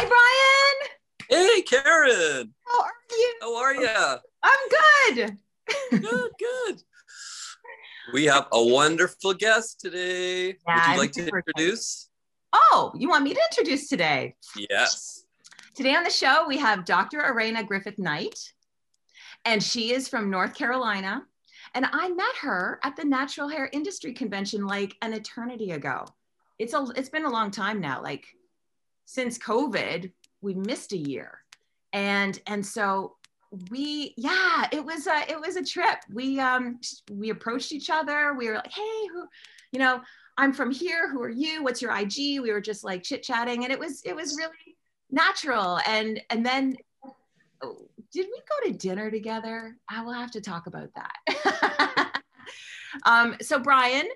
Hi, Brian. Hey, Karen. How are you? How are you? I'm good. Good, good. We have a wonderful guest today. Yeah, Would you I'm like to introduce? Oh, you want me to introduce today? Yes. Today on the show, we have Dr. Arena Griffith Knight, and she is from North Carolina. And I met her at the Natural Hair Industry Convention like an eternity ago. It's a it's been a long time now. Like since COVID, we missed a year, and and so we yeah, it was a it was a trip. We um we approached each other. We were like, hey, who, you know, I'm from here. Who are you? What's your IG? We were just like chit chatting, and it was it was really natural. And and then oh, did we go to dinner together? I will have to talk about that. um, so Brian,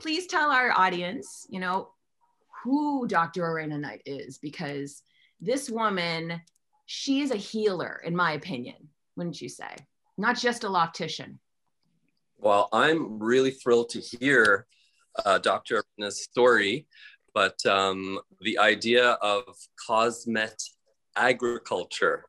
please tell our audience, you know, who Dr. Arena Knight is, because this woman, she is a healer, in my opinion, wouldn't you say? Not just a loctician. Well, I'm really thrilled to hear uh, Dr. Arena's story, but um, the idea of cosmet agriculture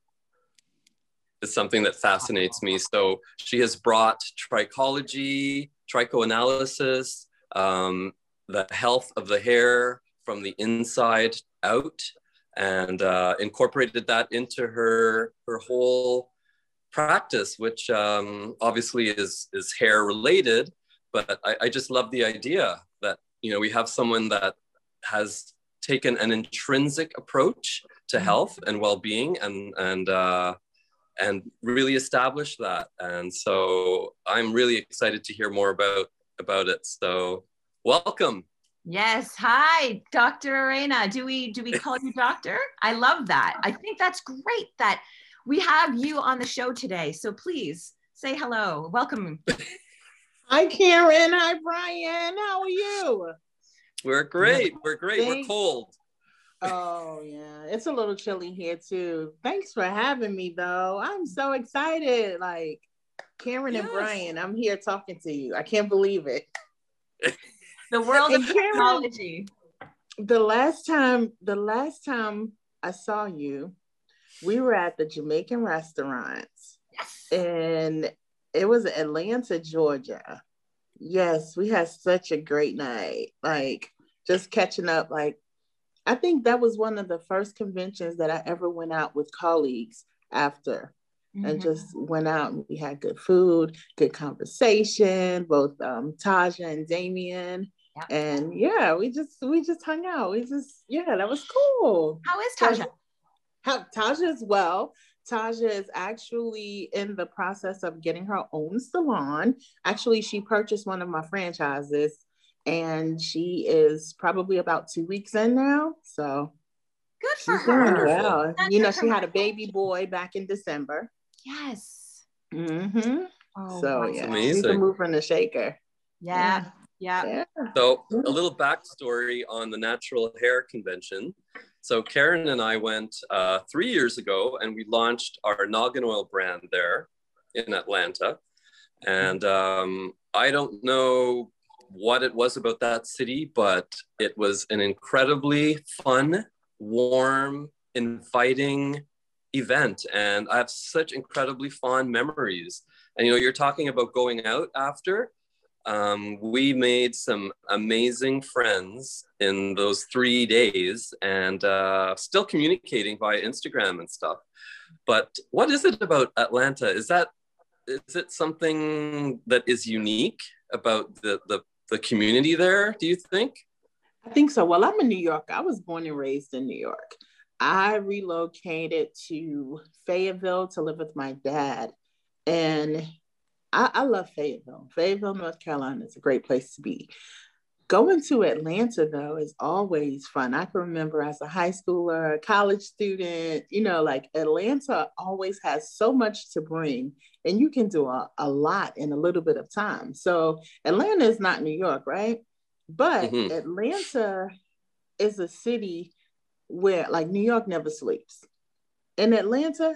is something that fascinates me. So she has brought trichology, trichoanalysis, um, the health of the hair from the inside out, and uh, incorporated that into her her whole practice, which um, obviously is is hair related. But I, I just love the idea that you know we have someone that has taken an intrinsic approach to health and well-being and and uh, and really establish that. And so I'm really excited to hear more about about it. So welcome. Yes. Hi, Dr. Arena. Do we do we call you doctor? I love that. I think that's great that we have you on the show today. So please say hello. Welcome. Hi, Karen. Hi, Brian. How are you? We're great. We're great. We're cold. Oh, yeah. It's a little chilly here, too. Thanks for having me, though. I'm so excited. Like, Karen and Brian, I'm here talking to you. I can't believe it. The world of And technology. The last time, the last time I saw you, we were at the Jamaican restaurants. and it was Atlanta, Georgia. Yes, we had such a great night. Like just catching up. Like I think that was one of the first conventions that I ever went out with colleagues after and Mhm. just went out and we had good food, good conversation, both um Taja and Damien. Yeah. And yeah, we just we just hung out. We just yeah, that was cool. How is Tasha? How Taja as well. Taja is actually in the process of getting her own salon. Actually, she purchased one of my franchises and she is probably about two weeks in now. So Good for she's her. Wonderful. well. That's You know, she had a baby boy back in December. Yes. hmm Oh, so wow. yeah, she's a amazing. mover and a shaker. Yeah. Yeah. Yeah. So a little backstory on the Natural Hair Convention. So Karen and I went uh, three years ago, and we launched our Noggin Oil brand there in Atlanta. And um, I don't know what it was about that city, but it was an incredibly fun, warm, inviting event, and I have such incredibly fond memories. And you know, you're talking about going out after um, we made some amazing friends in those three days and uh, still communicating via Instagram and stuff. But what is it about Atlanta? Is that is it something that is unique about the the, the community there? Do you think? I think so. Well, I'm in New York. I was born and raised in New York. I relocated to Fayetteville to live with my dad. And I, I love Fayetteville. Fayetteville, North Carolina is a great place to be. Going to Atlanta, though, is always fun. I can remember as a high schooler, a college student, you know, like Atlanta always has so much to bring, and you can do a, a lot in a little bit of time. So, Atlanta is not New York, right? But Mhm. Atlanta is a city where, like, New York never sleeps. In Atlanta,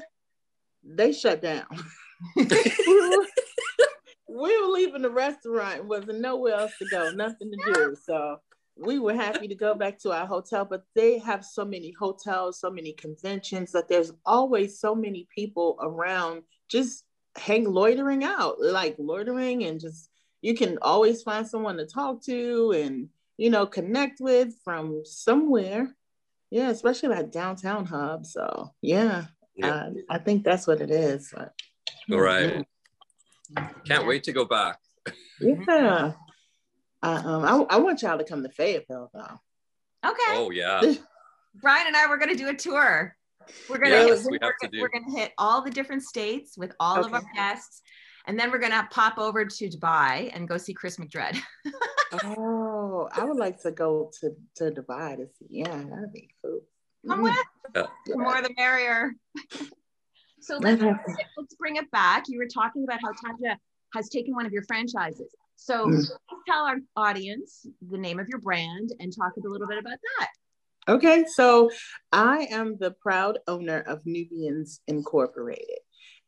they shut down. we, were, leaving the restaurant, wasn't nowhere else to go, nothing to do. So we were happy to go back to our hotel, but they have so many hotels, so many conventions that there's always so many people around just hang loitering out, like loitering and just you can always find someone to talk to and you know connect with from somewhere. Yeah, especially that downtown hub. So yeah, yeah. Uh, I think that's what it is. But, All right. Can't wait to go back. yeah. Uh, um, I, I want y'all to come to Fayetteville though. Okay. Oh yeah. Brian and I were going to do a tour. We're gonna yes, we're, we have to we're gonna hit all the different states with all okay. of our guests, and then we're gonna pop over to Dubai and go see Chris McDread. oh, I would like to go to to Dubai to see. Yeah, that'd be cool. Come with. Yeah. The more the merrier. so let's let's bring it back. You were talking about how Tanja has taken one of your franchises. So mm. tell our audience the name of your brand and talk a little bit about that. Okay, so I am the proud owner of Nubians Incorporated.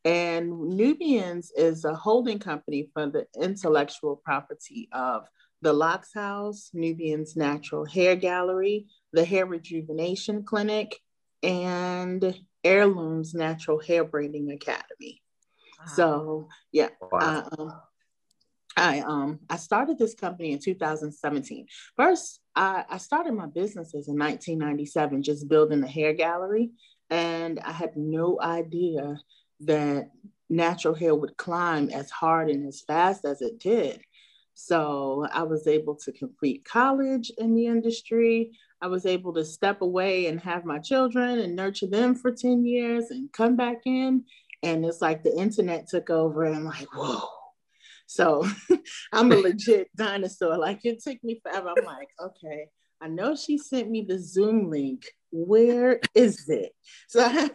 And Nubians is a holding company for the intellectual property of the Locks House, Nubians Natural Hair Gallery, the Hair Rejuvenation Clinic, and Heirlooms Natural Hair Braiding Academy. Wow. So, yeah, wow. um, I um I started this company in 2017. First, I, I started my businesses in 1997, just building a hair gallery, and I had no idea that natural hair would climb as hard and as fast as it did. So I was able to complete college in the industry. I was able to step away and have my children and nurture them for 10 years and come back in. And it's like the internet took over and I'm like, whoa so I'm a legit dinosaur. Like it took me forever. I'm like, okay, I know she sent me the Zoom link. Where is it? So I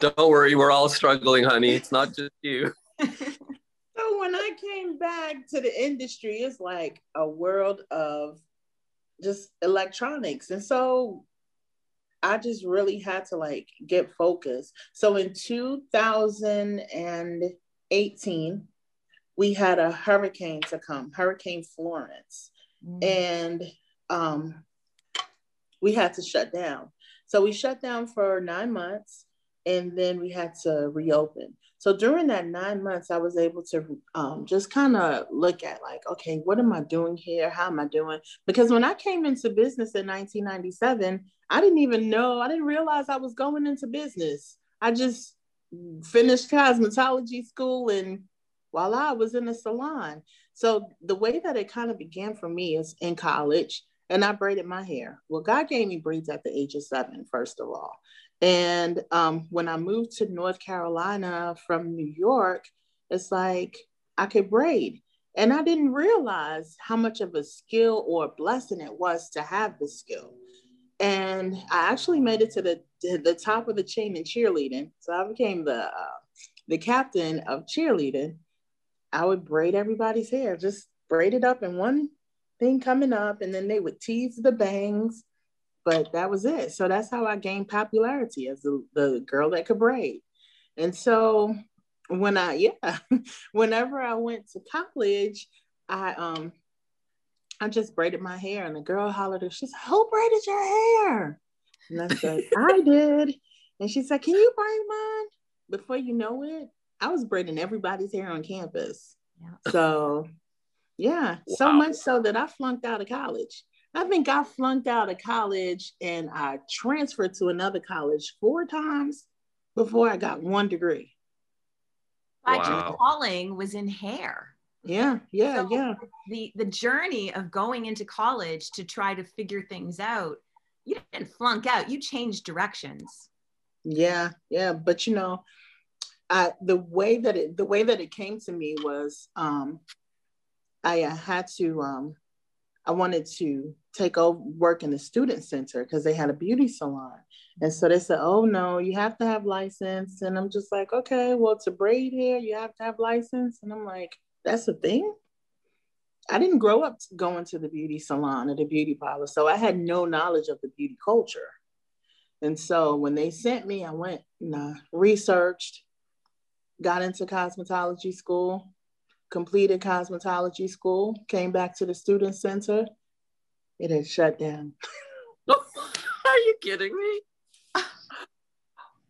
don't worry, we're all struggling, honey. It's not just you. so when I came back to the industry, it's like a world of just electronics. And so I just really had to like get focused. So in 2018, we had a hurricane to come, Hurricane Florence, mm. and um, we had to shut down. So we shut down for nine months, and then we had to reopen. So during that nine months, I was able to um, just kind of look at like, okay, what am I doing here? How am I doing? Because when I came into business in 1997, I didn't even know, I didn't realize I was going into business. I just finished cosmetology school and while I was in the salon. So the way that it kind of began for me is in college, and I braided my hair. Well, God gave me braids at the age of seven, first of all. And um, when I moved to North Carolina from New York, it's like I could braid. And I didn't realize how much of a skill or a blessing it was to have the skill. And I actually made it to the, to the top of the chain in cheerleading. So I became the, uh, the captain of cheerleading. I would braid everybody's hair, just braid it up in one thing coming up, and then they would tease the bangs. But that was it. So that's how I gained popularity as the, the girl that could braid. And so when I, yeah, whenever I went to college, I um I just braided my hair and the girl hollered at she said, Who braided your hair? And I said, I did. And she said, Can you braid mine? Before you know it, I was braiding everybody's hair on campus. Yeah. So, yeah, wow. so much so that I flunked out of college. I think I flunked out of college and I transferred to another college four times before I got one degree. But wow. your calling was in hair. Yeah, yeah, so yeah. The the journey of going into college to try to figure things out, you didn't flunk out. You changed directions. Yeah, yeah. But you know, I, the way that it the way that it came to me was um, I uh, had to um, I wanted to take over work in the student center because they had a beauty salon. And so they said, oh no, you have to have license. And I'm just like, okay, well, to braid hair, you have to have license. And I'm like, that's a thing. I didn't grow up going to the beauty salon or the beauty parlor. So I had no knowledge of the beauty culture. And so when they sent me, I went and uh, researched, got into cosmetology school, completed cosmetology school, came back to the student center, it had shut down. Are you kidding me?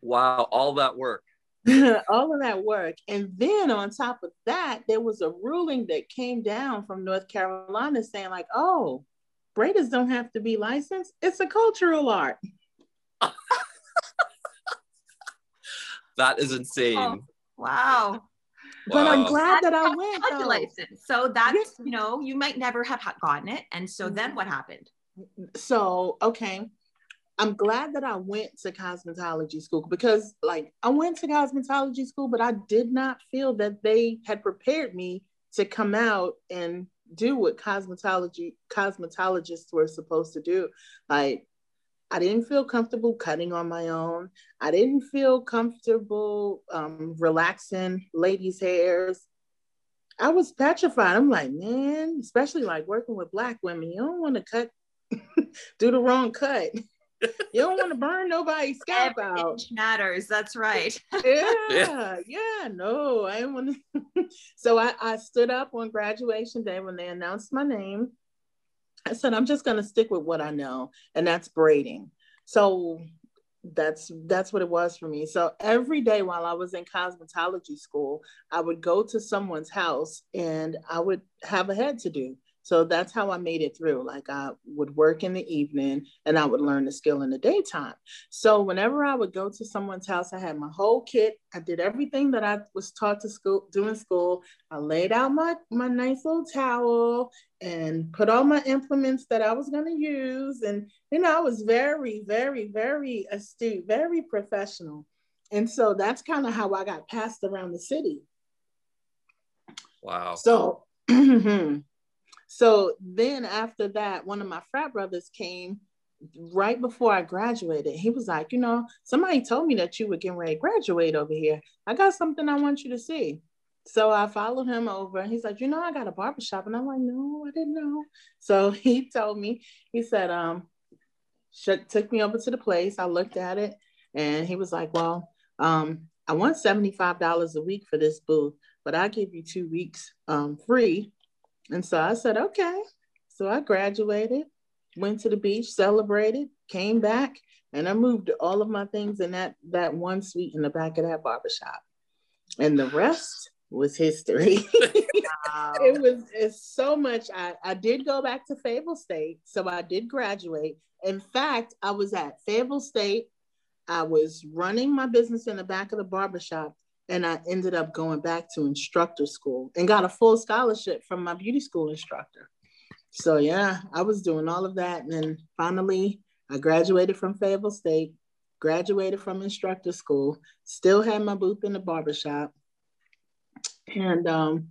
wow, all that work. all of that work. And then on top of that, there was a ruling that came down from North Carolina saying, like, oh, braiders don't have to be licensed. It's a cultural art. that is insane. Oh, wow. But. I'm glad that I went. License. So that's, you know, you might never have gotten it. And so then mm-hmm. what happened? So, okay. I'm glad that I went to cosmetology school because, like, I went to cosmetology school, but I did not feel that they had prepared me to come out and do what cosmetology cosmetologists were supposed to do. Like, I didn't feel comfortable cutting on my own. I didn't feel comfortable um, relaxing ladies' hairs. I was petrified. I'm like, man, especially like working with black women, you don't want to cut, do the wrong cut you don't want to burn nobody's scalp Every out. matters. That's right. yeah, yeah, no, I want to. so I, I stood up on graduation day when they announced my name. I said, I'm just going to stick with what I know, and that's braiding. So that's that's what it was for me. So every day while I was in cosmetology school, I would go to someone's house and I would have a head to do. So that's how I made it through. Like I would work in the evening and I would learn the skill in the daytime. So whenever I would go to someone's house, I had my whole kit. I did everything that I was taught to school do in school. I laid out my, my nice little towel and put all my implements that I was going to use. And, you know, I was very, very, very astute, very professional. And so that's kind of how I got passed around the city. Wow. So mm-hmm. So then after that, one of my frat brothers came right before I graduated. He was like, you know, somebody told me that you were getting ready to graduate over here. I got something I want you to see. So I followed him over. and He's like, you know, I got a barbershop. And I'm like, no, I didn't know. So he told me, he said, um, took me over to the place. I looked at it and he was like, well, um, I want $75 a week for this booth, but I'll give you two weeks um, free and so I said, okay. So I graduated, went to the beach, celebrated, came back, and I moved all of my things in that that one suite in the back of that barbershop. And the rest was history. Wow. it was it's so much. I, I did go back to Fayetteville State. So I did graduate. In fact, I was at Fayetteville State. I was running my business in the back of the barbershop and I ended up going back to instructor school and got a full scholarship from my beauty school instructor. So yeah, I was doing all of that, and then finally I graduated from Fayetteville State, graduated from instructor school, still had my booth in the barbershop, and um,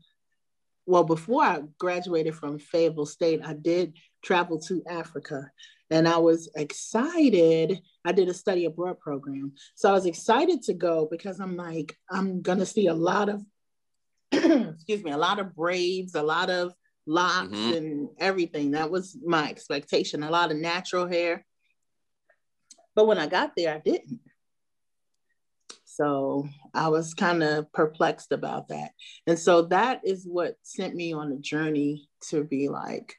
well, before I graduated from Fayetteville State, I did travel to Africa and I was excited. I did a study abroad program. So I was excited to go because I'm like, I'm going to see a lot of, excuse me, a lot of braids, a lot of locks mm-hmm. and everything. That was my expectation, a lot of natural hair. But when I got there, I didn't. So I was kind of perplexed about that. And so that is what sent me on a journey to be like,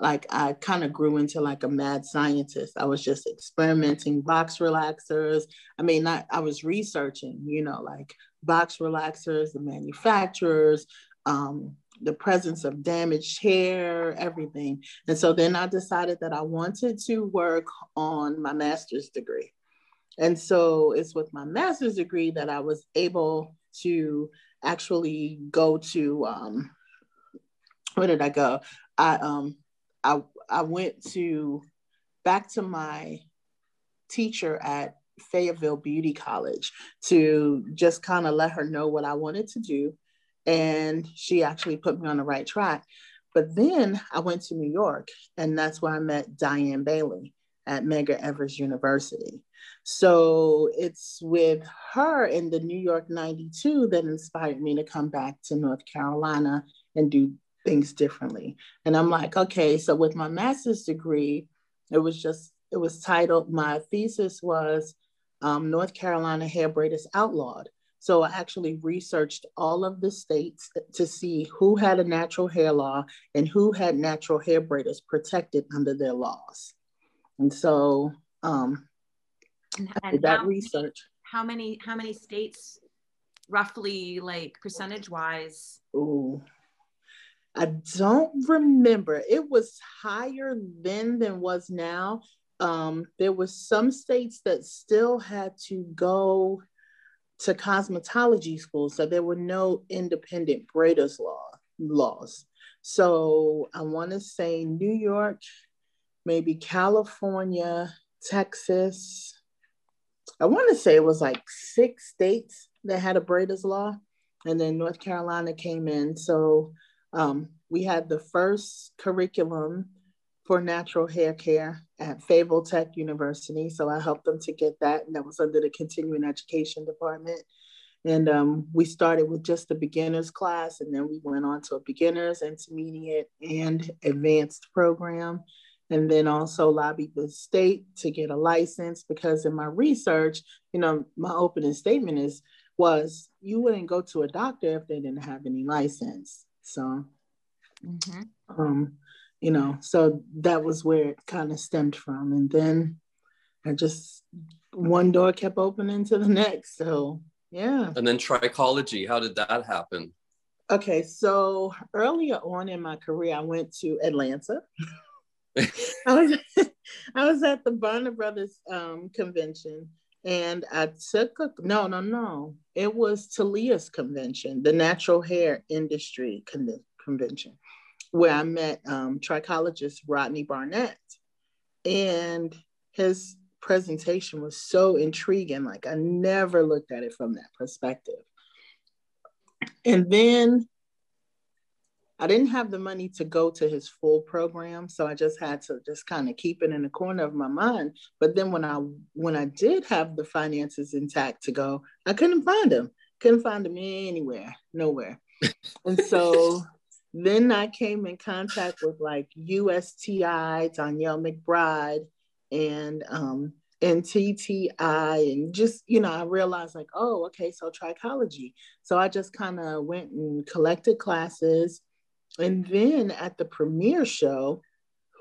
like I kind of grew into like a mad scientist. I was just experimenting box relaxers. I mean, not, I was researching, you know, like box relaxers, the manufacturers, um, the presence of damaged hair, everything. And so then I decided that I wanted to work on my master's degree. And so it's with my master's degree that I was able to actually go to um, where did I go? I um I I went to back to my teacher at Fayetteville Beauty College to just kind of let her know what I wanted to do. And she actually put me on the right track. But then I went to New York, and that's where I met Diane Bailey at Medgar Evers University. So it's with her in the New York 92 that inspired me to come back to North Carolina and do things differently. And I'm like, okay, so with my master's degree, it was just, it was titled, my thesis was um, North Carolina Hair Braiders Outlawed. So I actually researched all of the states to see who had a natural hair law and who had natural hair braiders protected under their laws. And so um, And, did that how, research. how many how many states, roughly, like percentage wise? Ooh. I don't remember. It was higher then than was now. Um, there was some states that still had to go to cosmetology school, so there were no independent braiders law laws. So I want to say New York, maybe California, Texas. I want to say it was like six states that had a braiders law, and then North Carolina came in. So um, we had the first curriculum for natural hair care at Fayetteville Tech University. So I helped them to get that, and that was under the continuing education department. And um, we started with just the beginners class, and then we went on to a beginners, intermediate, and advanced program. And then also lobbied the state to get a license because in my research, you know, my opening statement is was you wouldn't go to a doctor if they didn't have any license. So, Mhm. um, you know, so that was where it kind of stemmed from. And then I just, one door kept opening to the next. So, yeah. And then trichology, how did that happen? Okay. So earlier on in my career, I went to Atlanta. I was, I was at the Bronner Brothers um, convention and I took a, no, no, no. It was Taliah's convention, the natural hair industry con- convention, where I met um, trichologist Rodney Barnett. And his presentation was so intriguing. Like I never looked at it from that perspective. And then I didn't have the money to go to his full program, so I just had to just kind of keep it in the corner of my mind. But then when I when I did have the finances intact to go, I couldn't find him. Couldn't find him anywhere, nowhere. and so then I came in contact with like USTI, Danielle McBride, and um, and TTI, and just you know, I realized like, oh, okay, so trichology. So I just kind of went and collected classes and then at the premiere show,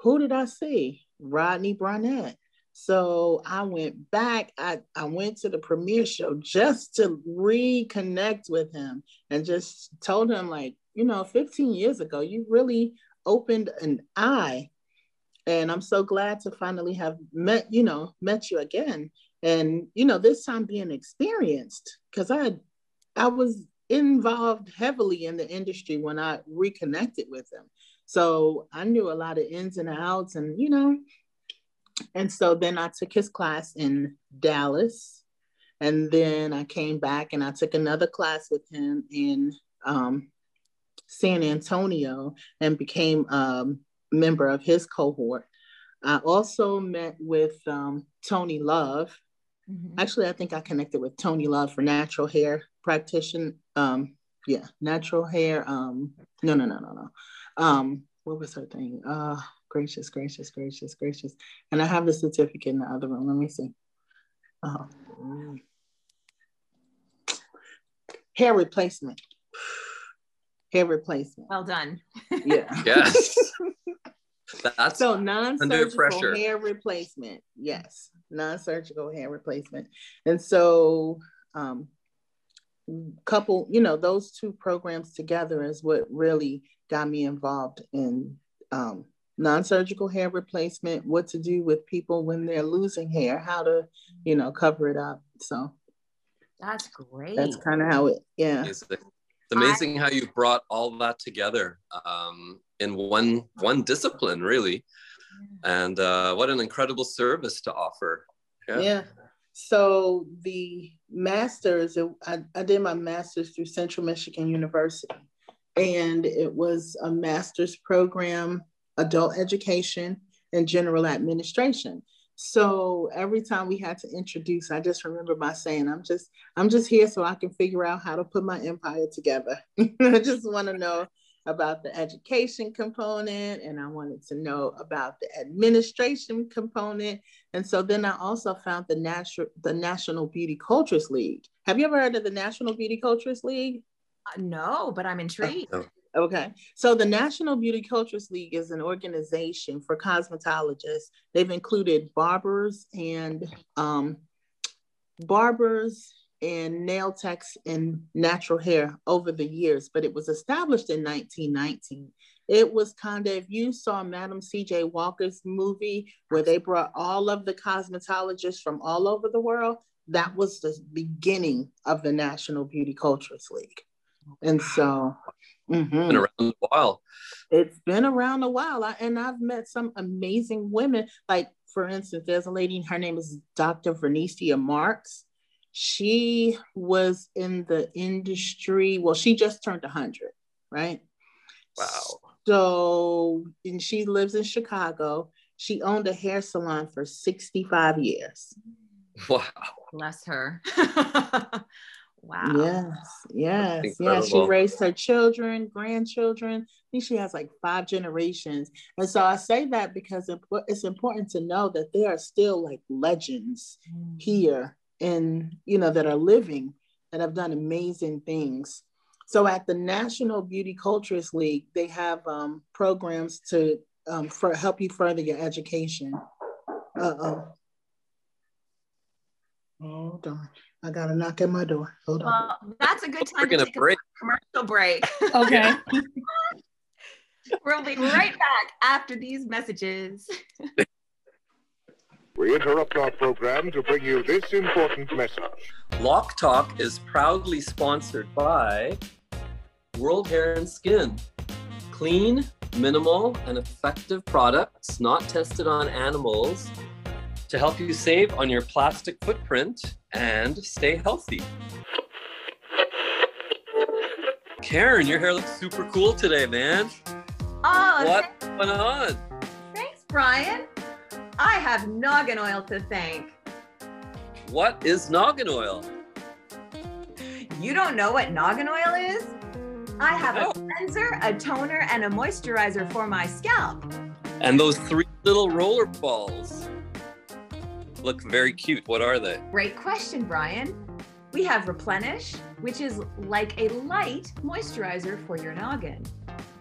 who did I see? Rodney Barnett. So I went back. I, I went to the premiere show just to reconnect with him and just told him, like, you know, 15 years ago, you really opened an eye. And I'm so glad to finally have met, you know, met you again. And, you know, this time being experienced, because I I was involved heavily in the industry when I reconnected with him. So I knew a lot of ins and outs, and you know, and so then I took his class in Dallas, and then I came back and I took another class with him in um, San Antonio and became a member of his cohort. I also met with um, Tony Love. Mhm. Actually, I think I connected with Tony Love for natural hair practitioner. Um, yeah, natural hair. Um, no, no, no, no, no. Um, what was her thing? Uh, gracious, gracious, gracious, gracious. And I have the certificate in the other room. Let me see. Oh. mm. Hair replacement. Hair replacement. Well done. Yeah. Yes. That's So non-surgical pressure. hair replacement. Yes, non-surgical hair replacement. And so um couple, you know, those two programs together is what really got me involved in um non-surgical hair replacement, what to do with people when they're losing hair, how to, you know, cover it up. So That's great. that's kind of how it, yeah. It's amazing how you brought all that together um, in one one discipline, really. And uh, what an incredible service to offer. Yeah. So the master's, I, I did my master's through Central Michigan University, and it was a master's program, adult education and general administration. So every time we had to introduce, I just remember my saying, "I'm just, I'm just here so I can figure out how to put my empire together." I just want to know about the education component and I wanted to know about the administration component. And so then I also found the natural the National Beauty Cultures League. Have you ever heard of the National Beauty Cultures League? Uh, no, but I'm intrigued. Oh, okay. So the National Beauty Cultures League is an organization for cosmetologists. They've included barbers and um, barbers and nail techs and natural hair over the years, but it was established in 1919. It was kind of, if you saw Madam C.J. Walker's movie where they brought all of the cosmetologists from all over the world, that was the beginning of the National Beauty Cultures League. And so, mm-hmm. been around a while. It's been around a while. I, and I've met some amazing women. Like, for instance, there's a lady, her name is Dr. Vernicia Marks she was in the industry. Well, she just turned 100, right? Wow. So, and she lives in Chicago. She owned a hair salon for 65 years. Wow. Bless her. wow. Yes, yes, yes. She raised her children, grandchildren. I think she has like five generations. And so I say that because it's important to know that there are still like legends mm. here and you know that are living that have done amazing things. So at the national beauty cultures league they have um, programs to um, for help you further your education. Uh-oh. Hold on. I gotta knock at my door. Hold well, on that's a good time We're to take break. a commercial break. Okay. We'll be right back after these messages we interrupt our program to bring you this important message. Lock Talk is proudly sponsored by World Hair and Skin. Clean, minimal, and effective products not tested on animals to help you save on your plastic footprint and stay healthy. Karen, your hair looks super cool today, man. Oh, what's going on? Thanks, Brian. I have noggin oil to thank. What is noggin oil? You don't know what noggin oil is? I have a cleanser, a toner, and a moisturizer for my scalp. And those three little roller balls look very cute. What are they? Great question, Brian. We have Replenish, which is like a light moisturizer for your noggin.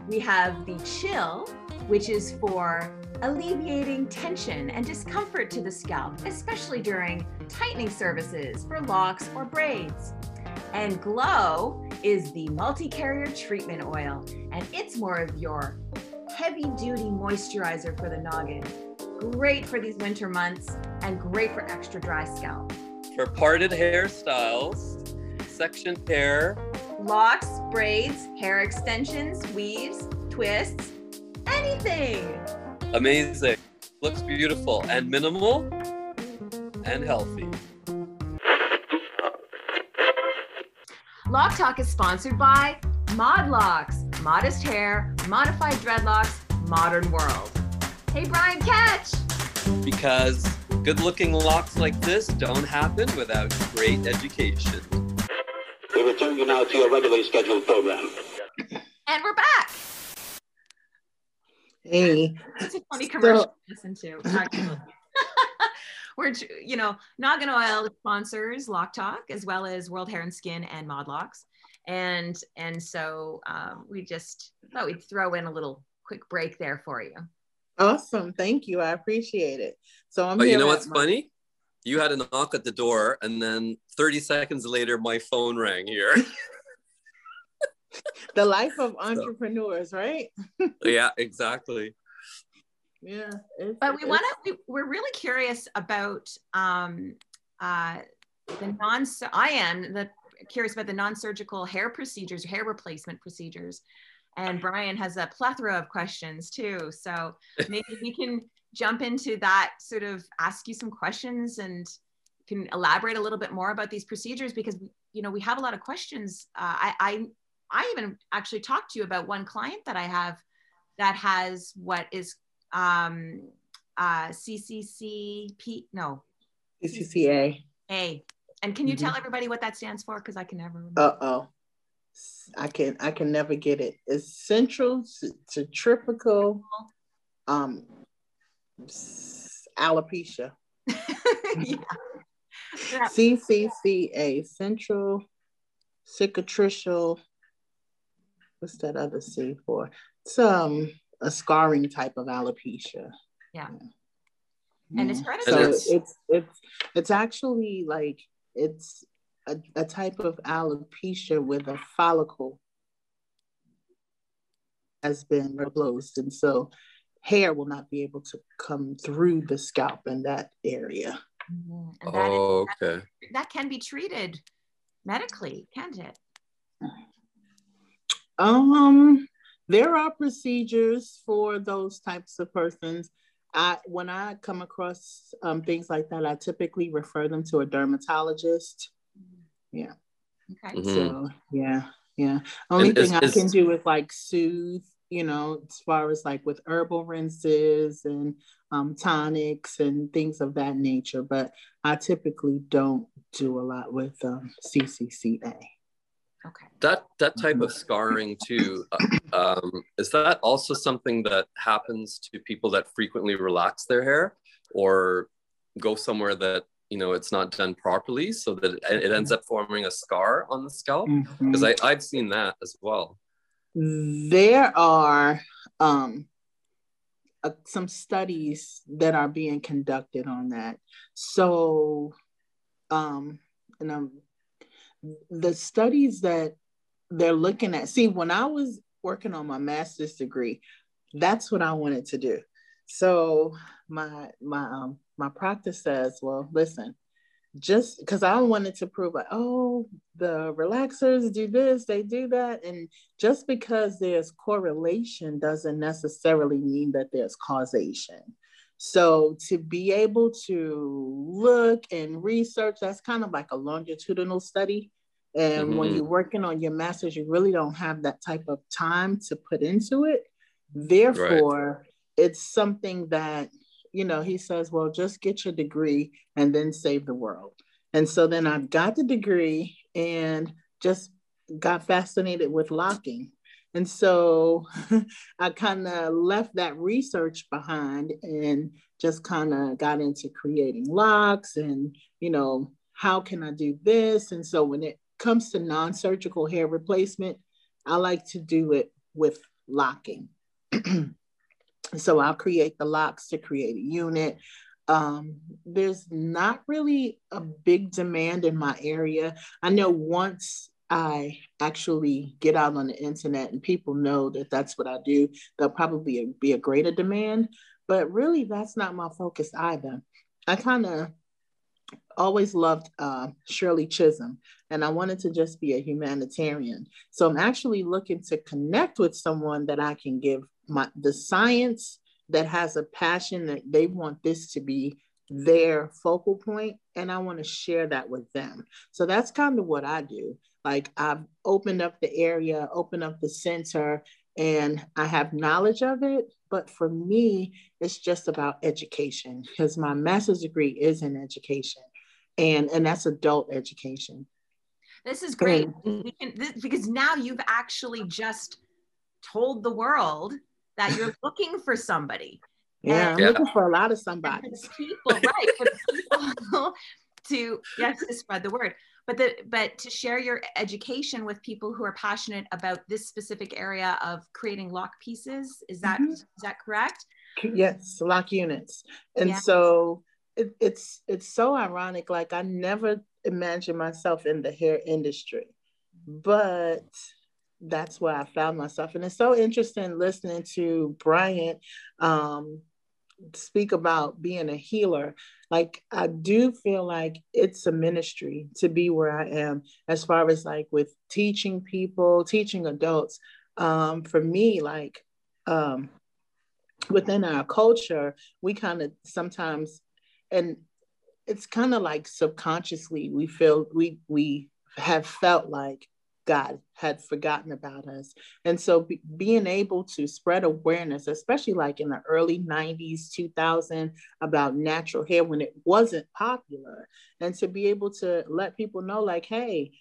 We have the Chill, which is for alleviating tension and discomfort to the scalp, especially during tightening services for locks or braids. And Glow is the multi carrier treatment oil, and it's more of your heavy duty moisturizer for the noggin. Great for these winter months and great for extra dry scalp. For parted hairstyles, sectioned hair, locks, braids, hair extensions, weaves, twists, anything. Amazing. Looks beautiful and minimal and healthy. Lock Talk is sponsored by Mod Locks, modest hair, modified dreadlocks, modern world. Hey, Brian, catch! Because good looking locks like this don't happen without great education. We return you now to your regularly scheduled program. And we're back. Hey, it's a funny commercial so, to listen to. We're, you know, Noggin Oil sponsors Lock Talk as well as World Hair and Skin and Mod Locks, and and so um, we just thought we'd throw in a little quick break there for you. Awesome, thank you. I appreciate it. So I'm. But you know what's my- funny? You had a knock at the door, and then 30 seconds later, my phone rang here. the life of entrepreneurs, so, right? yeah, exactly. Yeah. but we want to, we, we're really curious about um, uh, the non, I am the curious about the non-surgical hair procedures, hair replacement procedures. And Brian has a plethora of questions too. So maybe we can jump into that, sort of ask you some questions and can elaborate a little bit more about these procedures because you know we have a lot of questions. Uh, I, I even actually talked to you about one client that I have that has what is um, uh, CCCP, no. CCCA. A. And can you mm-hmm. tell everybody what that stands for? Because I can never remember. Uh oh. I can I can never get it. It's central to um alopecia. yeah. CCCA, central cicatricial. What's that other C for? It's um a scarring type of alopecia. Yeah. yeah. And it's hereditary. So it's it's it's actually like it's a, a type of alopecia with a follicle has been closed. And so hair will not be able to come through the scalp in that area. Mm-hmm. And that oh, is, okay. That, that can be treated medically, can't it? Um, there are procedures for those types of persons. I, when I come across um, things like that, I typically refer them to a dermatologist. Yeah. Okay. Mm-hmm. So yeah, yeah. Only and thing I can do is like soothe, you know, as far as like with herbal rinses and um, tonics and things of that nature. But I typically don't do a lot with um, CCCA. Okay. That that type of scarring too, uh, um, is that also something that happens to people that frequently relax their hair, or go somewhere that you know it's not done properly, so that it, it ends up forming a scar on the scalp? Because mm-hmm. I I've seen that as well. There are um, uh, some studies that are being conducted on that. So, um, and um, the studies that they're looking at. See, when I was working on my master's degree, that's what I wanted to do. So my my um my practice says, well, listen, just because I wanted to prove like, oh, the relaxers do this, they do that. And just because there's correlation doesn't necessarily mean that there's causation. So to be able to look and research, that's kind of like a longitudinal study. And mm-hmm. when you're working on your master's, you really don't have that type of time to put into it. Therefore, right. it's something that you know, he says, well, just get your degree and then save the world. And so then I've got the degree and just got fascinated with locking. And so I kind of left that research behind and just kind of got into creating locks and, you know, how can I do this? And so when it comes to non surgical hair replacement, I like to do it with locking. So I'll create the locks to create a unit. Um, there's not really a big demand in my area. I know once I actually get out on the internet and people know that that's what I do, there'll probably be a greater demand. But really, that's not my focus either. I kind of always loved uh, Shirley Chisholm, and I wanted to just be a humanitarian. So I'm actually looking to connect with someone that I can give my the science that has a passion that they want this to be their focal point and I want to share that with them. So that's kind of what I do. Like I've opened up the area, opened up the center and I have knowledge of it, but for me it's just about education because my master's degree is in education and and that's adult education. This is great. And, this, because now you've actually just told the world that you're looking for somebody. Yeah, and, I'm looking for a lot of somebody. People, right? For people to yes, to spread the word, but the but to share your education with people who are passionate about this specific area of creating lock pieces. Is that mm-hmm. is that correct? Yes, lock units, and yeah. so it, it's it's so ironic. Like I never imagined myself in the hair industry, but that's where I found myself. And it's so interesting listening to Bryant um, speak about being a healer. Like, I do feel like it's a ministry to be where I am, as far as like with teaching people, teaching adults. Um, for me, like, um, within our culture, we kind of sometimes, and it's kind of like subconsciously, we feel we we have felt like God had forgotten about us. And so be, being able to spread awareness, especially like in the early 90s, 2000, about natural hair when it wasn't popular, and to be able to let people know, like, hey,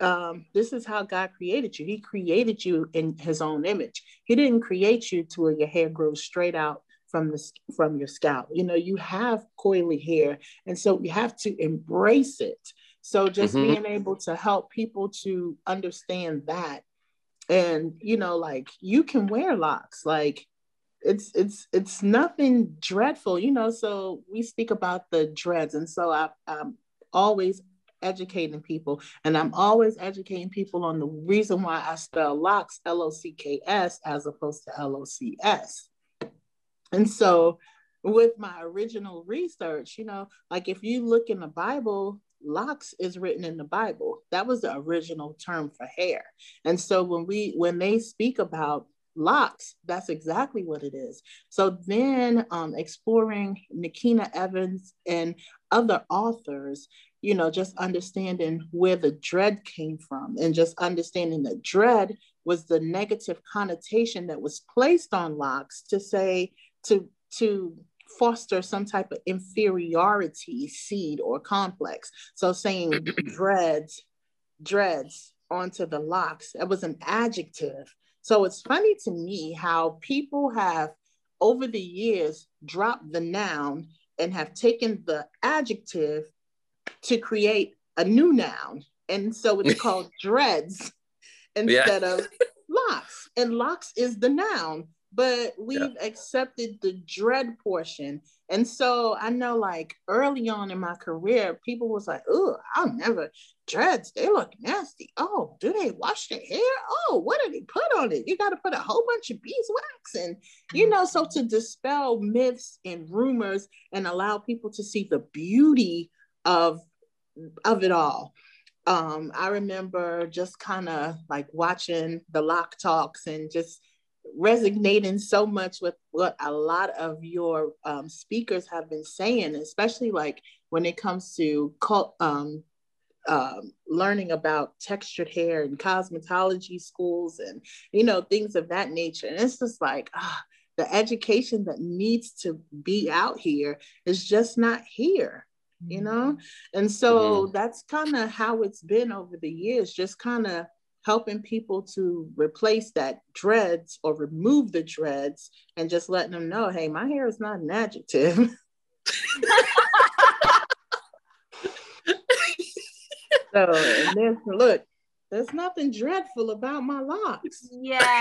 um, this is how God created you. He created you in His own image. He didn't create you to where your hair grows straight out from the from your scalp. You know, you have coily hair, and so you have to embrace it. So just mm-hmm. being able to help people to understand that, and you know, like you can wear locks, like it's it's it's nothing dreadful, you know. So we speak about the dreads, and so I, I'm always educating people. And I'm always educating people on the reason why I spell locks L O C K S as opposed to L O C S. And so, with my original research, you know, like if you look in the Bible, locks is written in the Bible. That was the original term for hair. And so when we when they speak about locks, that's exactly what it is. So then um, exploring Nekhena Evans and other authors, you know, just understanding where the dread came from and just understanding that dread was the negative connotation that was placed on locks to say, to, to foster some type of inferiority seed or complex. So saying dreads, dreads onto the locks, it was an adjective. So it's funny to me how people have over the years dropped the noun and have taken the adjective to create a new noun. And so it's called dreads instead yeah. of locks. And locks is the noun, but we've yeah. accepted the dread portion. And so I know like early on in my career, people was like, oh, I'll never dreads. They look nasty. Oh, do they wash their hair? Oh, what do they put on it? You got to put a whole bunch of beeswax and you know, so to dispel myths and rumors and allow people to see the beauty of of it all. Um, I remember just kind of like watching the lock talks and just resonating so much with what a lot of your um, speakers have been saying, especially like when it comes to cult, um, um, learning about textured hair and cosmetology schools and you know things of that nature. And it's just like ah, the education that needs to be out here is just not here you mm-hmm. know and so mm-hmm. that's kind of how it's been over the years just kind of helping people to replace that dreads or remove the dreads and just letting them know hey my hair is not an adjective. So and then look there's nothing dreadful about my locks. Yeah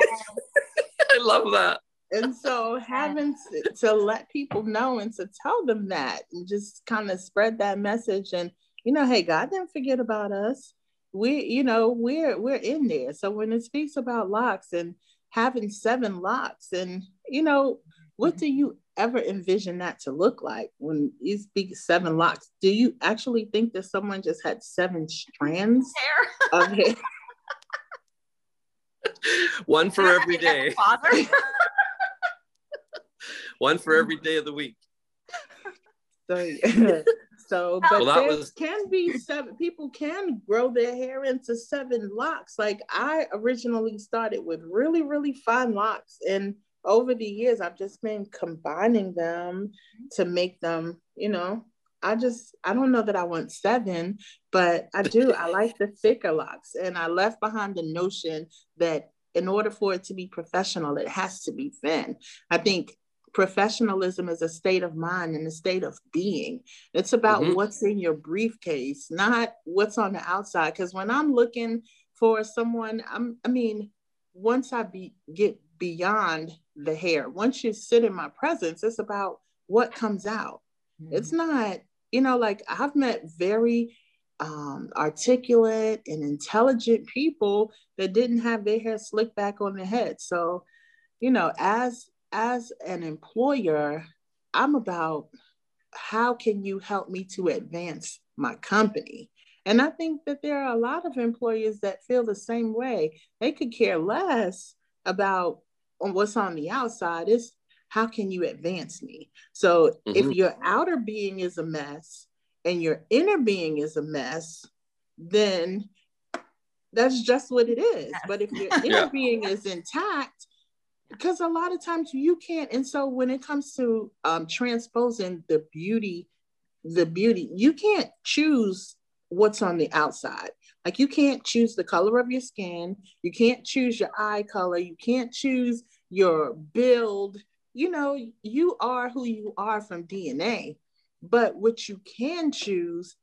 i love that. And so having to, to, let people know and to tell them that and just kind of spread that message and you know hey god didn't forget about us we you know we're we're in there. So when it speaks about locks and having seven locks and you know what do you ever envision that to look like when you speak seven locks? Do you actually think that someone just had seven strands hair. of hair? One for every day. one for every day of the week. So, so but well, there was... can be seven people can grow their hair into seven locks. Like I originally started with really, really fine locks. And over the years, I've just been combining them to make them, you know, I just I don't know that I want seven, but I do. I like the thicker locks. And I left behind the notion that in order for it to be professional, it has to be thin. I think professionalism is a state of mind and a state of being. It's about mm-hmm. what's in your briefcase, not what's on the outside. Because when I'm looking for someone, I'm, I mean, once I be, get beyond the hair, once you sit in my presence, it's about what comes out. Mm-hmm. It's not, you know, like I've met very um, articulate and intelligent people that didn't have their hair slicked back on their head. So, you know, as as an employer, I'm about how can you help me to advance my company? And I think that there are a lot of employers that feel the same way. They could care less about what's on the outside. It's how can you advance me? So mm-hmm. if your outer being is a mess and your inner being is a mess, then that's just what it is. But if your inner yeah. being is intact, because a lot of times you can't and so when it comes to um, transposing the beauty the beauty you can't choose what's on the outside. Like you can't choose the color of your skin, you can't choose your eye color, you can't choose your build. You know, you are who you are from DNA. But what you can choose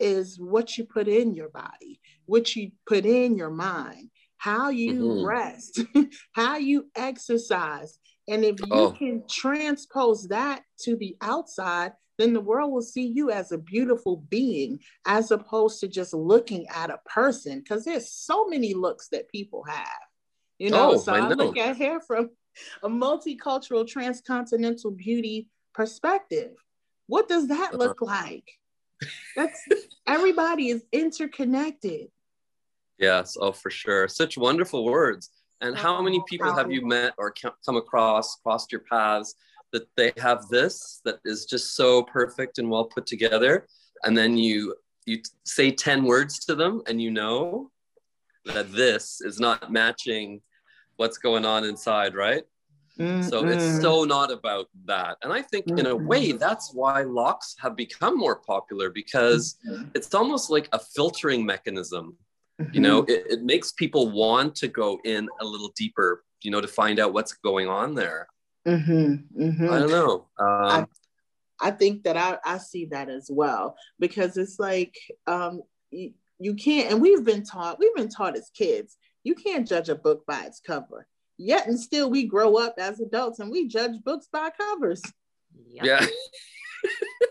is what you put in your body, what you put in your mind, how you mm-hmm. rest, how you exercise. And if you oh. can transpose that to the outside, then the world will see you as a beautiful being as opposed to just looking at a person because there's so many looks that people have you know oh, so i, I look at hair from a multicultural transcontinental beauty perspective what does that uh-huh. look like that's everybody is interconnected yes oh for sure such wonderful words and how many people have you met or come across crossed your paths that they have this that is just so perfect and well put together and then you you say 10 words to them and you know that this is not matching what's going on inside right mm-hmm. so it's so not about that and i think mm-hmm. in a way that's why locks have become more popular because mm-hmm. it's almost like a filtering mechanism you know mm-hmm. it, it makes people want to go in a little deeper you know to find out what's going on there Mm-hmm, mm-hmm. I don't know. Um, I, I, think that I, I see that as well because it's like um, you, you can't, and we've been taught, we've been taught as kids, you can't judge a book by its cover. Yet and still, we grow up as adults and we judge books by covers. Yep. Yeah.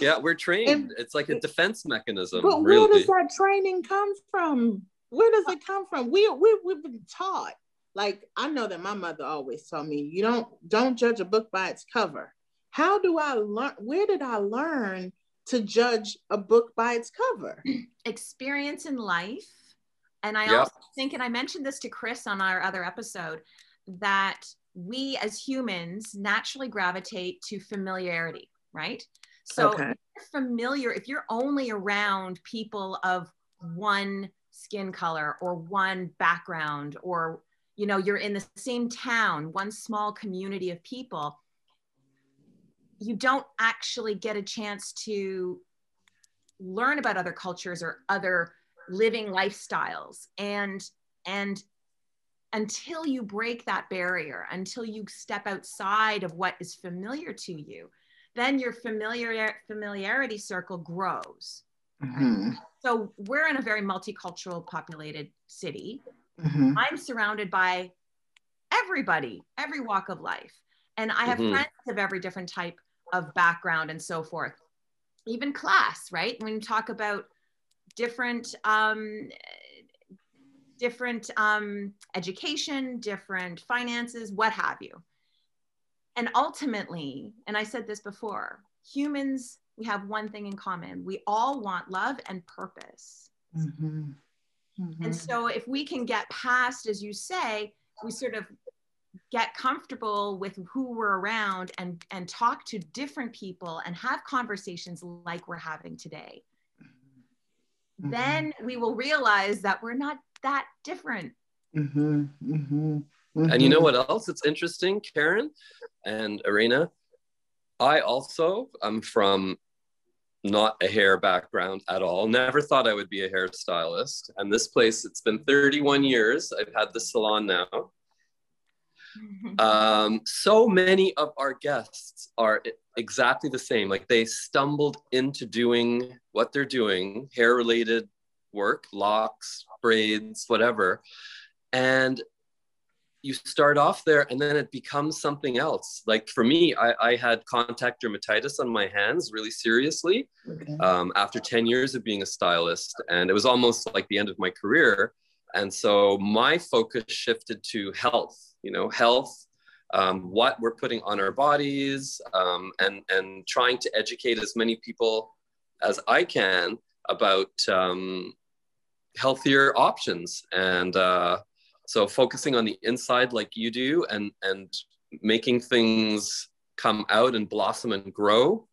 yeah, we're trained. And, it's like a defense mechanism. But really. where does that training come from? Where does it come from? We, we, we've been taught like I know that my mother always told me, you don't don't judge a book by its cover. How do I learn? Where did I learn to judge a book by its cover? Experience in life. And I yep. also think, and I mentioned this to Chris on our other episode, that we as humans naturally gravitate to familiarity, right? So okay. if familiar, if you're only around people of one skin color or one background or you know you're in the same town one small community of people you don't actually get a chance to learn about other cultures or other living lifestyles and and until you break that barrier until you step outside of what is familiar to you then your familiar familiarity circle grows mm-hmm. so we're in a very multicultural populated city Mm-hmm. I'm surrounded by everybody, every walk of life. And I have mm-hmm. friends of every different type of background and so forth. Even class, right? When you talk about different um, different um, education, different finances, what have you. And ultimately, and I said this before, humans, we have one thing in common. We all want love and purpose. Mm-hmm. Mm-hmm. And so if we can get past, as you say, we sort of get comfortable with who we're around and and talk to different people and have conversations like we're having today mm-hmm. then we will realize that we're not that different mm-hmm. Mm-hmm. And you know what else it's interesting karen and arena i also am from not a hair background at all. Never thought I would be a hairstylist. And this place, it's been 31 years. I've had the salon now. Um, so many of our guests are exactly the same. Like they stumbled into doing what they're doing, hair related work, locks, braids, whatever. And you start off there and then it becomes something else. Like for me, I, I had contact dermatitis on my hands really seriously okay. um, after 10 years of being a stylist. And it was almost like the end of my career. And so my focus shifted to health, you know, health, um, what we're putting on our bodies, um, and, and trying to educate as many people as I can about um, healthier options. And, uh, so focusing on the inside like you do and and making things come out and blossom and grow.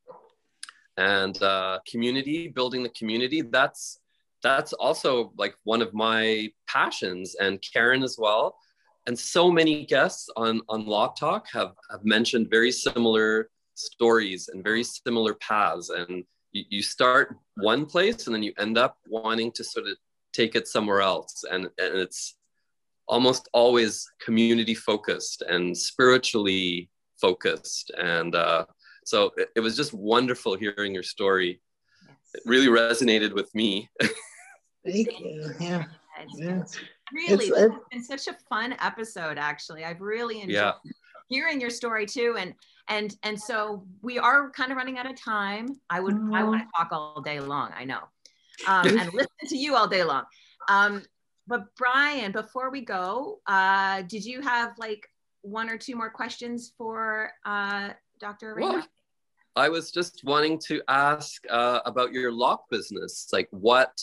And uh, community building the community that's that's also like one of my passions and karen as well. And so many guests on on lock talk have have mentioned very similar stories and very similar paths. And you, you start one place and then you end up wanting to sort of take it somewhere else. And, and it's almost always community focused and spiritually focused. And uh, so it, it, was just wonderful hearing your story. Yes. It really resonated with me. Thank you. Yeah. yeah. Really, it's, it's been such a fun episode. Actually, I've really enjoyed yeah. hearing your story too, and and and so we are kind of running out of time. I would I want to talk all day long. I know, um, and listen to you all day long. Um, but Brian, before we go, uh, did you have like one or two more questions for uh, Dr. Arena? Well, I was just wanting to ask uh, about your lock business. Like, what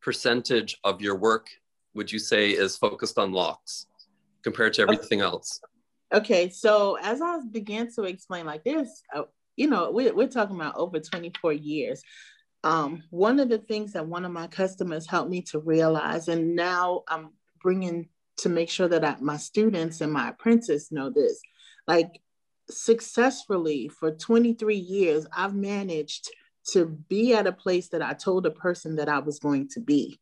percentage of your work would you say is focused on locks compared to everything else? Okay, so as I began to explain, like this, uh, you know, we, we're talking about over 24 years. Um, one of the things that one of my customers helped me to realize, and now I'm bringing to make sure that I, my students and my apprentices know this, like successfully for 23 years, I've managed to be at a place that I told a person that I was going to be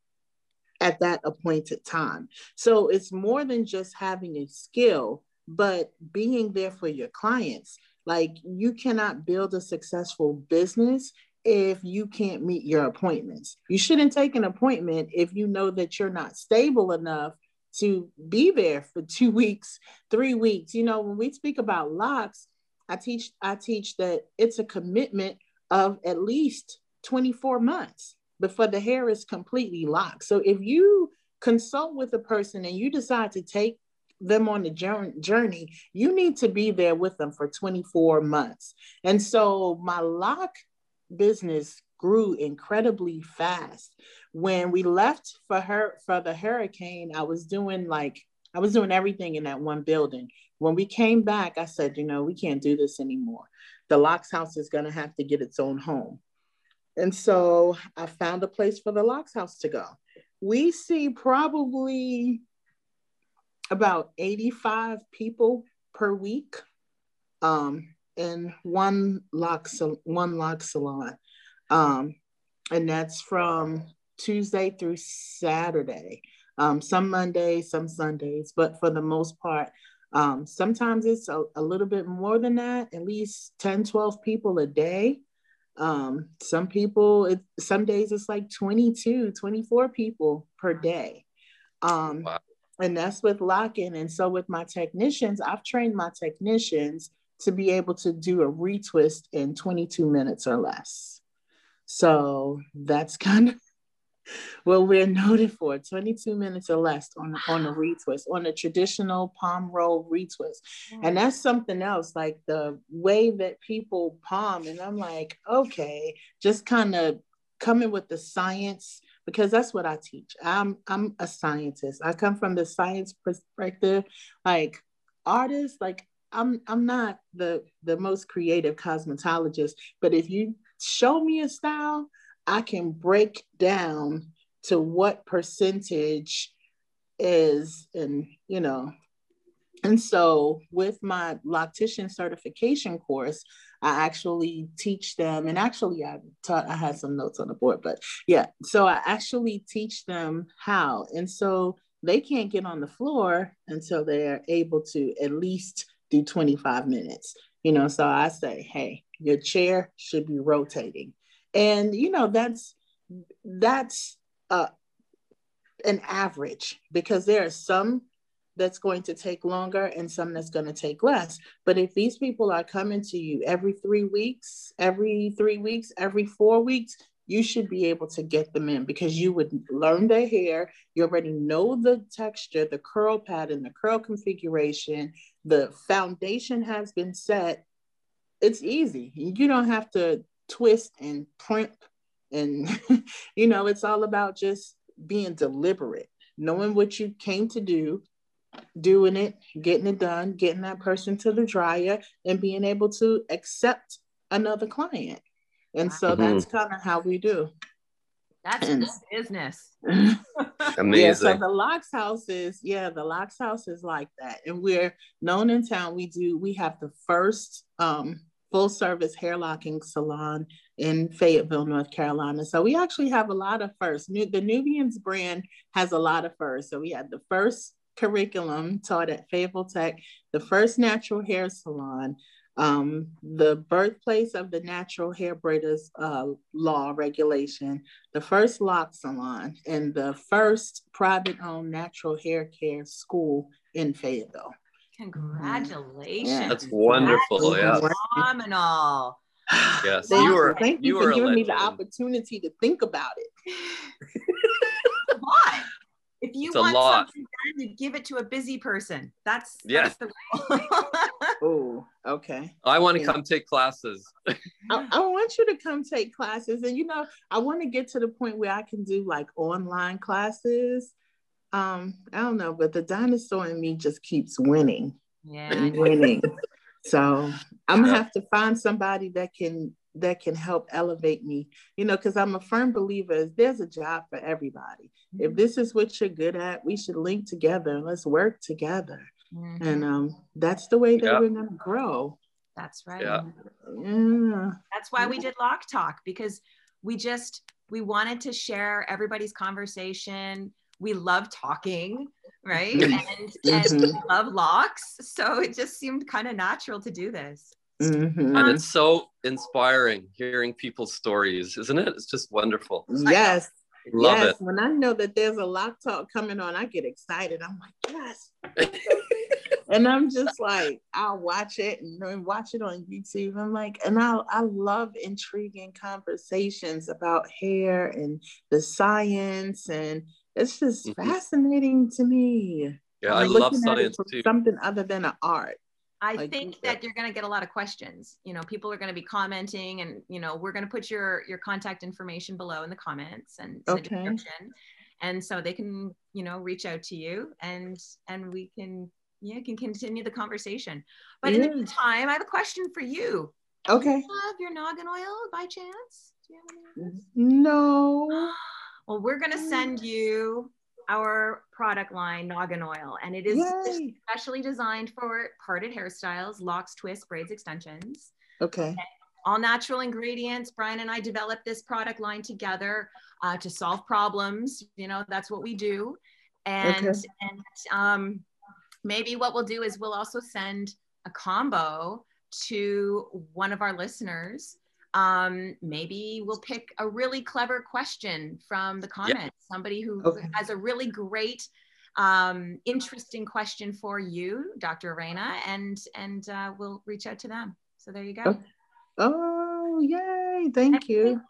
at that appointed time. So it's more than just having a skill, but being there for your clients. Like you cannot build a successful business if you can't meet your appointments. You shouldn't take an appointment if you know that you're not stable enough to be there for two weeks, three weeks. You know, when we speak about locks, I teach I teach that it's a commitment of at least 24 months before the hair is completely locked. So if you consult with a person and you decide to take them on the journey, you need to be there with them for 24 months. And so my lock business grew incredibly fast. When we left for her for the hurricane, I was doing like I was doing everything in that one building. When we came back, I said, you know, we can't do this anymore. The Locks House is going to have to get its own home. And so I found a place for the Locks House to go. We see probably about 85 people per week um, in one lock, one lock salon. Um, and that's from Tuesday through Saturday. Um, some Mondays, some Sundays, but for the most part, um, sometimes it's a, a, little bit more than that, at least 10, 12 people a day. Um, some people, it, some days it's like 22, 24 people per day. Um, wow. And that's with lock-in. And so with my technicians, I've trained my technicians to be able to do a retwist in 22 minutes or less. So that's kind of well, we're noted for 22 minutes or less on, on a retwist, on a traditional palm roll retwist. And that's something else, like the way that people palm. And I'm like, okay, just kind of coming with the science because that's what I teach. I'm I'm a scientist. I come from the science perspective. Like artists, like I'm I'm not the the most creative cosmetologist, but if you show me a style, I can break down to what percentage is and you know. And so with my loctician certification course i actually teach them and actually i taught i had some notes on the board but yeah so i actually teach them how. And so they can't get on the floor until they're able to at least do 25 minutes you know so i say hey your chair should be rotating and you know that's that's uh, an average because there are some that's going to take longer and some that's going to take less. But if these people are coming to you every three weeks, every three weeks, every four weeks, you should be able to get them in because you would learn their hair. You already know the texture, the curl pattern, the curl configuration, the foundation has been set. It's easy. You don't have to twist and primp and you know it's all about just being deliberate knowing what you came to do doing it getting it done getting that person to the dryer and being able to accept another client and so mm-hmm. that's kind of how we do that's and, business amazing yeah, so the locks house is yeah the locks house is like that and we're known in town we do we have the first um full service hair locking salon in Fayetteville, North Carolina. So we actually have a lot of firsts. the Nubians brand has a lot of firsts. So we had the first curriculum taught at Fayetteville Tech, the first natural hair salon, um, the birthplace of the natural hair braiders uh, law regulation, the first lock salon, and the first private owned natural hair care school in Fayetteville. Congratulations. Yeah. That's wonderful. That's yeah. Phenomenal. Yes. Thank you were thank you, you for giving me the opportunity to think about it. Why? If you it's want something done, you give it to a busy person. That's yeah. That's oh, okay. I want to yeah. come take classes. I, I, want you to come take classes, and you know, I want to get to the point where I can do like online classes. Um, I don't know, but the dinosaur in me just keeps winning. Yeah, winning. so I'm gonna have to find somebody that can that can help elevate me you know because i'm a firm believer there's a job for everybody mm-hmm. if this is what you're good at we should link together and let's work together mm-hmm. and um, that's the way that yeah. we're going to grow that's right yeah. yeah that's why we did lock talk because we just we wanted to share everybody's conversation we love talking right mm-hmm. and and mm-hmm. we love locks so it just seemed kind of natural to do this Mm-hmm. And it's so inspiring hearing people's stories, isn't it? It's just wonderful. Yes. Love yes. it. When I know that there's a lock talk coming on, I get excited. I'm like, yes. and I'm just like, I'll watch it and watch it on YouTube. I'm like, and I I love intriguing conversations about hair and the science, and it's just mm-hmm. fascinating to me. Yeah, I'm i love science too. Something other than an art. I like, think that you're going to get a lot of questions. You know, people are going to be commenting, and you know, we're going to put your your contact information below in the comments and okay. the description, and so they can you know reach out to you, and and we can yeah can continue the conversation. But yeah. in the meantime, I have a question for you. Okay. Do you have your noggin oil by chance? no. Well, we're going to send you our product line, Noggin Oil, and it is Yay. specially designed for parted hairstyles, locks, twists, braids, extensions. Okay. All natural ingredients. Brian and I developed this product line together uh, to solve problems. You know, that's what we do. And, okay. and um, maybe what we'll do is we'll also send a combo to one of our listeners um, maybe we'll pick a really clever question from the comments, yep. somebody who okay. has a really great, um, interesting question for you, Dr. Arena, and and uh, we'll reach out to them. So there you go. Oh, oh yay! Thank you.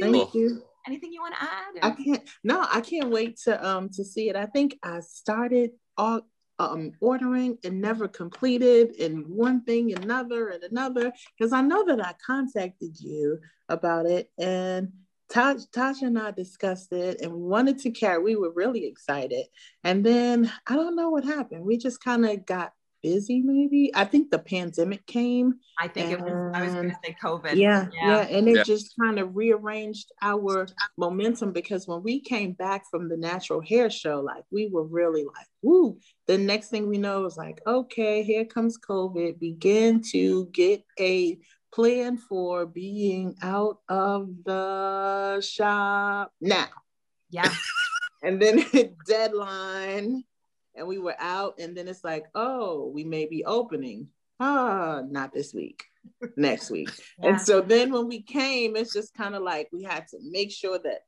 Thank you. Anything you want to add? Or? I can't. No, I can't wait to um to see it. I think I started all um, ordering and never completed, and one thing, another, and another. Because I know that I contacted you about it, and Tasha and I discussed it and wanted to carry. We were really excited, and then I don't know what happened. We just kind of got busy maybe? I think the pandemic came i think it was i was going to say covid. Yeah, yeah. yeah, and it yeah. just kind of rearranged our momentum because when we came back from the natural hair show like we were really like woo. The next thing we know is like okay here comes covid. Begin to get a plan for being out of the shop now. Yeah. And then deadline and we were out and then it's like oh we may be opening. Ah not this week next week. Yeah. and so then when we came it's just kind of like we had to make sure that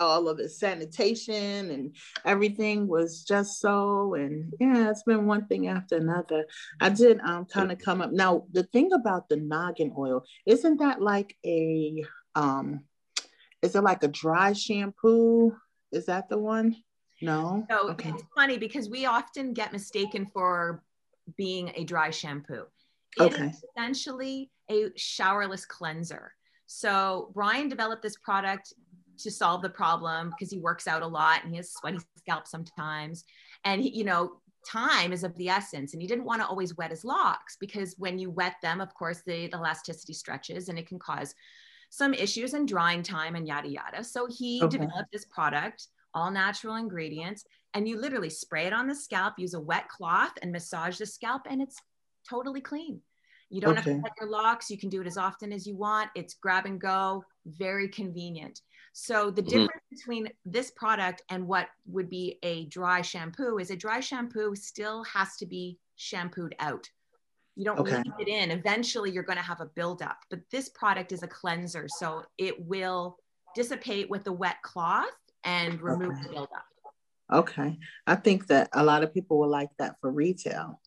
all of the sanitation and everything was just so and yeah it's been one thing after another. I did um kind of come up. Now the thing about the noggin oil isn't that like a um is it like a dry shampoo? Is that the one no. So okay. it's funny because we often get mistaken for being a dry shampoo. It okay. is essentially a showerless cleanser. So Brian developed this product to solve the problem because he works out a lot and he has sweaty scalp sometimes. And he, you know, time is of the essence. And he didn't want to always wet his locks because when you wet them, of course, the, the elasticity stretches and it can cause some issues in drying time and yada yada. So he okay. developed this product all natural ingredients. And you literally spray it on the scalp, use a wet cloth and massage the scalp, and it's totally clean. You don't okay. have to cut your locks. You can do it as often as you want. It's grab and go, very convenient. So the difference mm-hmm. between this product and what would be a dry shampoo is a dry shampoo still has to be shampooed out. You don't okay. leave it in. Eventually, you're going to have a buildup. But this product is a cleanser, so it will dissipate with the wet cloth and remove okay. the buildup. Okay, I think that a lot of people will like that for retail.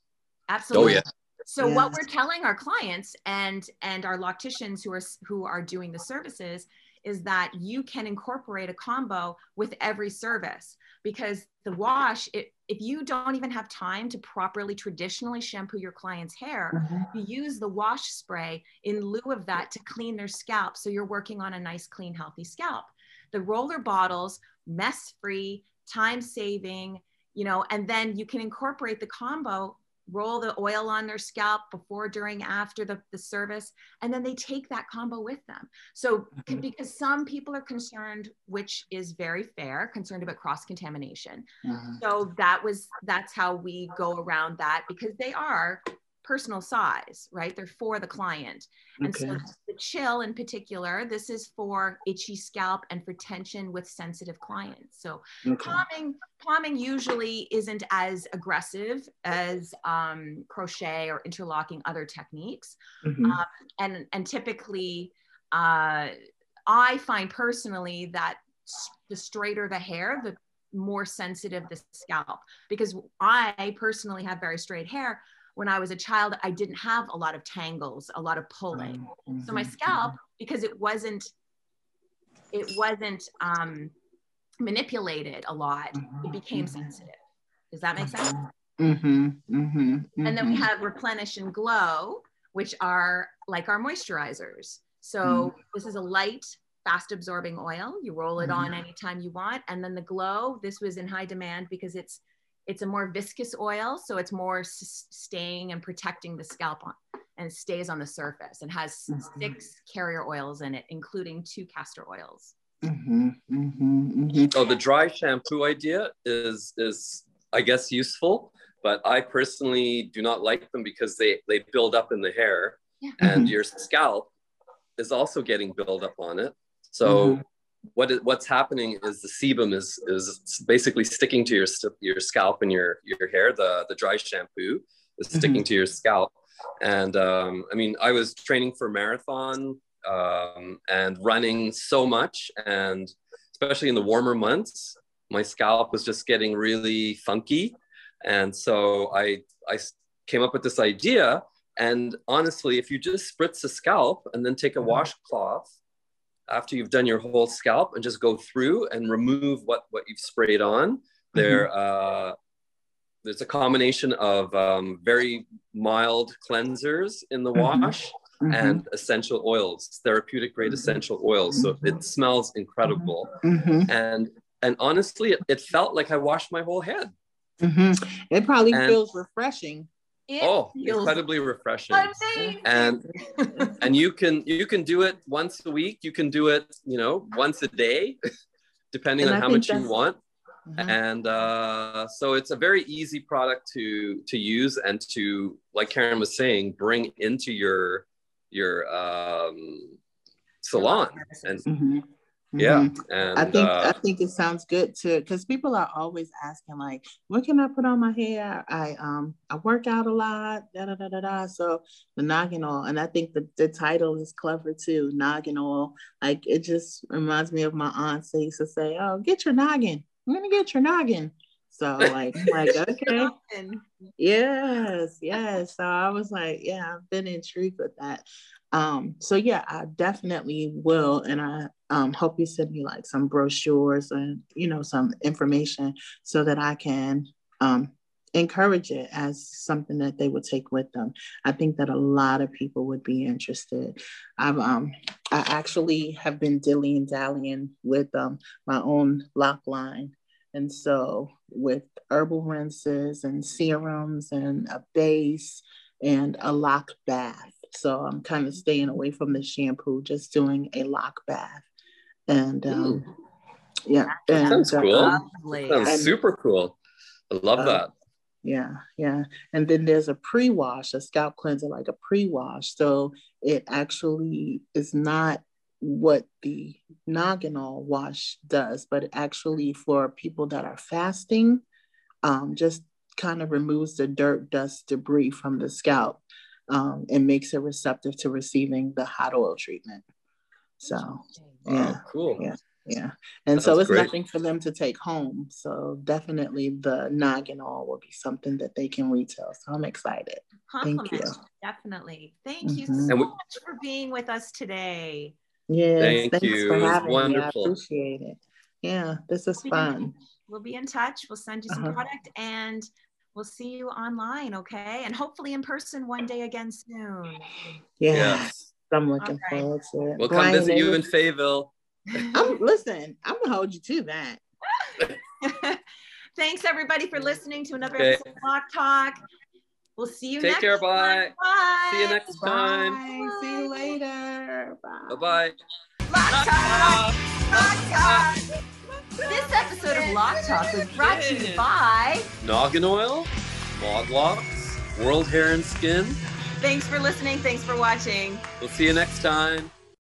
Absolutely. Oh yeah. So yes. what we're telling our clients and and our locticians who are who are doing the services is that you can incorporate a combo with every service because the wash it, if you don't even have time to properly traditionally shampoo your client's hair mm-hmm. you use the wash spray in lieu of that to clean their scalp so you're working on a nice clean healthy scalp the roller bottles mess free time saving you know and then you can incorporate the combo roll the oil on their scalp before, during, after the, the service, and then they take that combo with them. So, mm-hmm. because some people are concerned, which is very fair, concerned about cross contamination. Mm-hmm. So that was that's how we go around that because they are personal size, right? They're for the client. And okay. so the chill in particular, this is for itchy scalp and for tension with sensitive clients. So okay. palming, palming usually isn't as aggressive as um, crochet or interlocking other techniques. Mm-hmm. Um, and, and typically, uh, I find personally that the straighter the hair, the more sensitive the scalp because I personally have very straight hair when I was a child, I didn't have a lot of tangles, a lot of pulling. Mm-hmm. So my mm-hmm. scalp, because it wasn't, it wasn't um, manipulated a lot, mm-hmm. it became mm-hmm. sensitive. Does that make sense? Mm-hmm. Mm-hmm. And then we have replenish and glow, which are like our moisturizers. So this is a light, fast absorbing oil. You roll it on anytime you want. And then the glow, this was in high demand because it's it's a more viscous oil, so it's more s- staying and protecting the scalp on, and stays on the surface and has mm-hmm. six carrier oils in it, including two castor oils. Mm-hmm, mm-hmm, mm-hmm. oh, the dry shampoo idea is is I guess useful, but I personally do not like them because they they build up in the hair, yeah. and mm-hmm. your scalp is also getting build up on it. So mm-hmm what is, what's happening is the sebum is is basically sticking to your your scalp and your your hair. The the dry shampoo is mm-hmm. sticking mm-hmm. to your scalp. And um, I mean, I was training for marathon um, and running so much, and especially in the warmer months, my scalp was just getting really funky. And so I I came up with this idea. And honestly, if you just spritz the scalp and then take a mm-hmm. washcloth after you've done your whole scalp and just go through and remove what what you've sprayed on there mm-hmm. uh, there's a combination of um, very mild cleansers in the mm-hmm. wash mm-hmm. and essential oils therapeutic grade mm-hmm. essential oils so it mm-hmm. smells incredible mm-hmm. and and honestly it, it, felt like i washed my whole head it probably and, feels refreshing it oh, incredibly refreshing. Amazing. And and you can you can do it once a week. You can do it, you know, once a day, depending and on I how much you want. Mm-hmm. And uh, so it's a very easy product to to use and to, like Karen was saying, bring into your your um, salon. And mm-hmm. Yeah, mm-hmm. and, I think uh, I think it sounds good too because people are always asking like, what can I put on my hair? I um I work out a lot, da da da da da. So the noggin oil, and I think the, the title is clever too, noggin oil. Like it just reminds me of my aunt. They used to say, "Oh, get your noggin. I'm gonna get your noggin." So like, like okay, yes, yes. So I was like, yeah, I've been intrigued with that. Um, so yeah, I definitely will, and I um, hope you send me like some brochures and you know some information so that I can um, encourage it as something that they would take with them. I think that a lot of people would be interested. I've um, I actually have been dilly and dallying with um, my own lock line. And so, with herbal rinses and serums and a base and a lock bath, so I'm kind of staying away from the shampoo, just doing a lock bath. And um, yeah, that and, sounds cool. Uh, sounds and, super cool. I love uh, that. Yeah, yeah. And then there's a pre-wash, a scalp cleanser, like a pre-wash. So it actually is not what the Noggin Oil wash does, but actually for people that are fasting, um, just kind of removes the dirt, dust, debris from the scalp um, and makes it receptive to receiving the hot oil treatment. So, yeah, oh, cool. Yeah, yeah. And so it's great. nothing for them to take home. So definitely the Noggin Oil will be something that they can retail. So I'm excited. Thank you. Definitely. Thank mm-hmm. you so we, much for being with us today. Yes, thank thanks you. for having wonderful. me. I appreciate it. Yeah, this is we'll fun. we'll be in touch. We'll send you some uh-huh. product and we'll see you online, okay? And hopefully in person one day again soon. Yes. yes. I'm looking right. forward to it. We'll Brian, come visit you in Fayetteville. I'm listen, I'm gonna hold you to that. Thanks everybody for listening to another okay. episode of Lock Talk. We'll see you Take care. Bye. Bye. See you next bye. time. Bye. See you later. Bye. Bye. Lock Talk. Lock Talk. This episode of Lock Talk was brought to you by Noggin Oil, Log Locks, World Hair and Skin. Thanks for listening. Thanks for watching. We'll see you next time.